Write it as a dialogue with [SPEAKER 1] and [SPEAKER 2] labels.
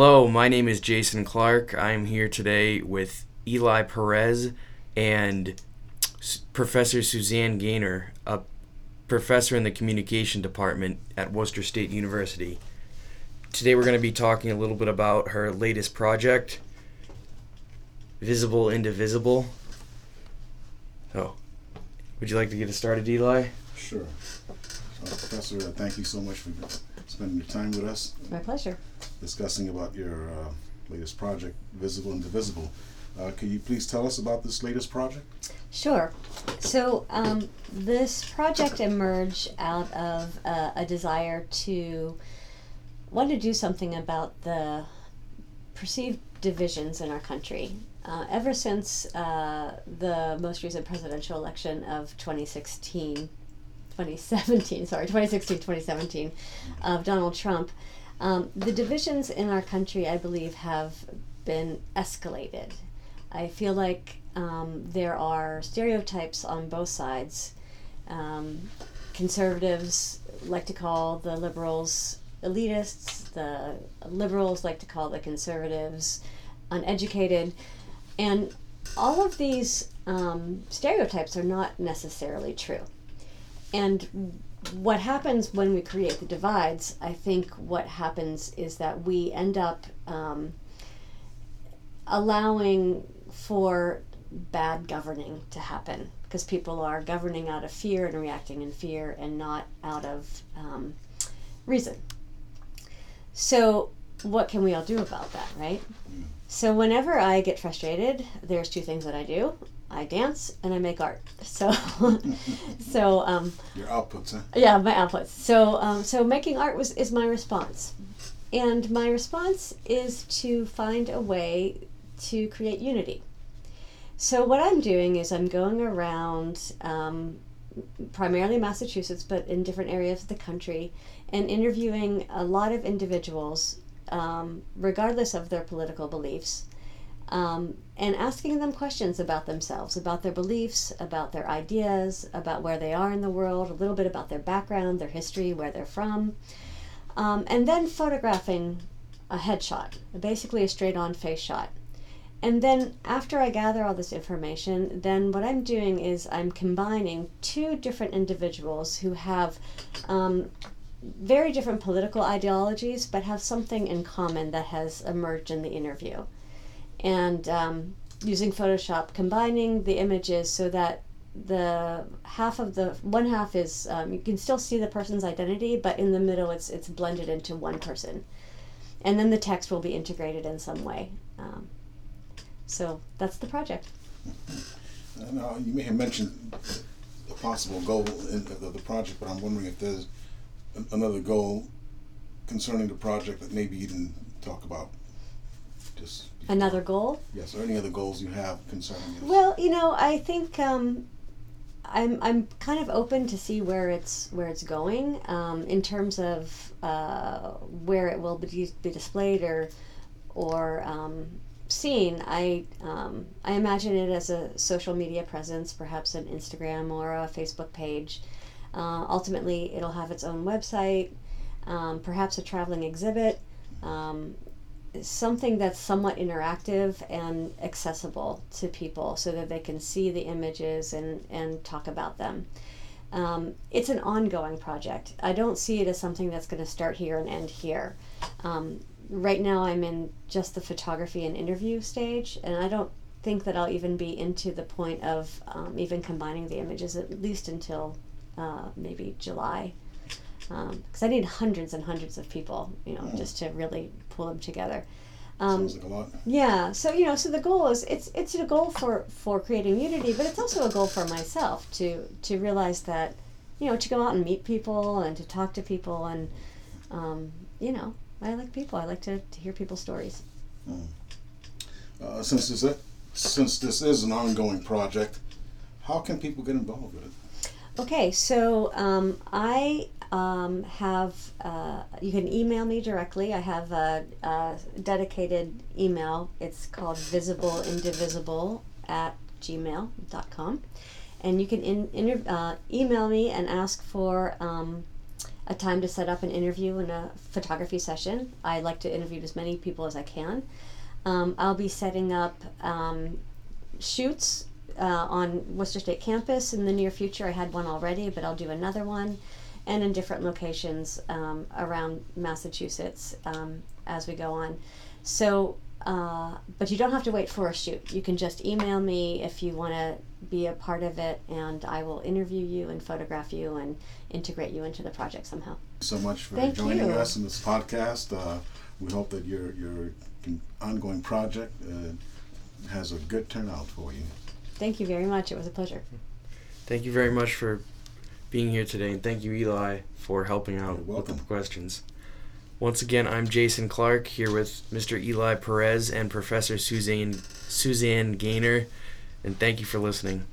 [SPEAKER 1] Hello, my name is Jason Clark. I'm here today with Eli Perez and S- Professor Suzanne Gaynor, a professor in the communication department at Worcester State University. Today we're going to be talking a little bit about her latest project, Visible Indivisible. Oh, would you like to get us started, Eli?
[SPEAKER 2] Sure. Uh, Professor, uh, thank you so much for spending your time with us,
[SPEAKER 3] My pleasure.
[SPEAKER 2] Discussing about your uh, latest project, Visible Indivisible. Uh, you please tell us about this latest project?
[SPEAKER 3] Sure. So, um, this project emerged out of uh, a desire to want to do something about the perceived divisions in our country. Uh, ever since uh, the most recent presidential election of 2016, 2017, sorry, 2016, 2017, of Donald Trump, um, the divisions in our country, I believe, have been escalated. I feel like um, there are stereotypes on both sides. Um, conservatives like to call the liberals elitists, the liberals like to call the conservatives uneducated. And all of these um, stereotypes are not necessarily true. And what happens when we create the divides, I think what happens is that we end up um, allowing for bad governing to happen because people are governing out of fear and reacting in fear and not out of um, reason. So, what can we all do about that, right? So, whenever I get frustrated, there's two things that I do I dance and I make art. So, so um,
[SPEAKER 2] Your outputs, huh?
[SPEAKER 3] yeah, my outputs. So, um, so making art was is my response, and my response is to find a way to create unity. So, what I'm doing is I'm going around, um, primarily Massachusetts, but in different areas of the country, and interviewing a lot of individuals, um, regardless of their political beliefs, um, and asking them questions about themselves, about their beliefs, about their ideas, about where they are in the world, a little bit about their background, their history, where they're from, um, and then photographing a headshot, basically a straight on face shot. And then after I gather all this information, then what I'm doing is I'm combining two different individuals who have um, very different political ideologies, but have something in common that has emerged in the interview and um, using Photoshop, combining the images so that the half of the one half is um, you can still see the person's identity, but in the middle it's it's blended into one person, and then the text will be integrated in some way. Um, so that's the project.
[SPEAKER 2] Now, you may have mentioned a possible goal of the project, but I'm wondering if there's another goal concerning the project that maybe you didn't talk about. Just.
[SPEAKER 3] Another goal.
[SPEAKER 2] Yes, or any other goals you have concerning it?
[SPEAKER 3] Well, you know, I think um, I'm I'm kind of open to see where it's where it's going um, in terms of uh, where it will be, be displayed or or um, seen. I um, I imagine it as a social media presence, perhaps an Instagram or a Facebook page. Uh, ultimately, it'll have its own website, um, perhaps a traveling exhibit. Something that's somewhat interactive and accessible to people so that they can see the images and, and talk about them. Um, it's an ongoing project. I don't see it as something that's going to start here and end here. Um, right now, I'm in just the photography and interview stage, and I don't think that I'll even be into the point of um, even combining the images at least until uh, maybe July because I need hundreds and hundreds of people, you know, just to really pull them together. Um,
[SPEAKER 2] Sounds like a lot.
[SPEAKER 3] yeah, so you know, so the goal is it's it's a goal for for creating unity, but it's also a goal for myself to to realize that, you know, to go out and meet people and to talk to people and, um, you know, I like people. I like to, to hear people's stories.
[SPEAKER 2] Uh, since this since this is an ongoing project, how can people get involved with it?
[SPEAKER 3] Okay, so um, I um, have, uh, you can email me directly. I have a, a dedicated email. It's called visibleindivisible at gmail.com. And you can in, inter, uh, email me and ask for um, a time to set up an interview and a photography session. I like to interview as many people as I can. Um, I'll be setting up um, shoots uh, on Worcester State campus in the near future. I had one already, but I'll do another one, and in different locations um, around Massachusetts um, as we go on. So, uh, but you don't have to wait for a shoot. You can just email me if you want to be a part of it, and I will interview you and photograph you and integrate you into the project somehow.
[SPEAKER 2] so much for
[SPEAKER 3] Thank
[SPEAKER 2] joining
[SPEAKER 3] you.
[SPEAKER 2] us in this podcast. Uh, we hope that your your ongoing project uh, has a good turnout for you.
[SPEAKER 3] Thank you very much. It was a pleasure.
[SPEAKER 1] Thank you very much for being here today, and thank you, Eli, for helping out with the questions. Once again, I'm Jason Clark here with Mr. Eli Perez and Professor Suzanne Suzanne Gaynor, and thank you for listening.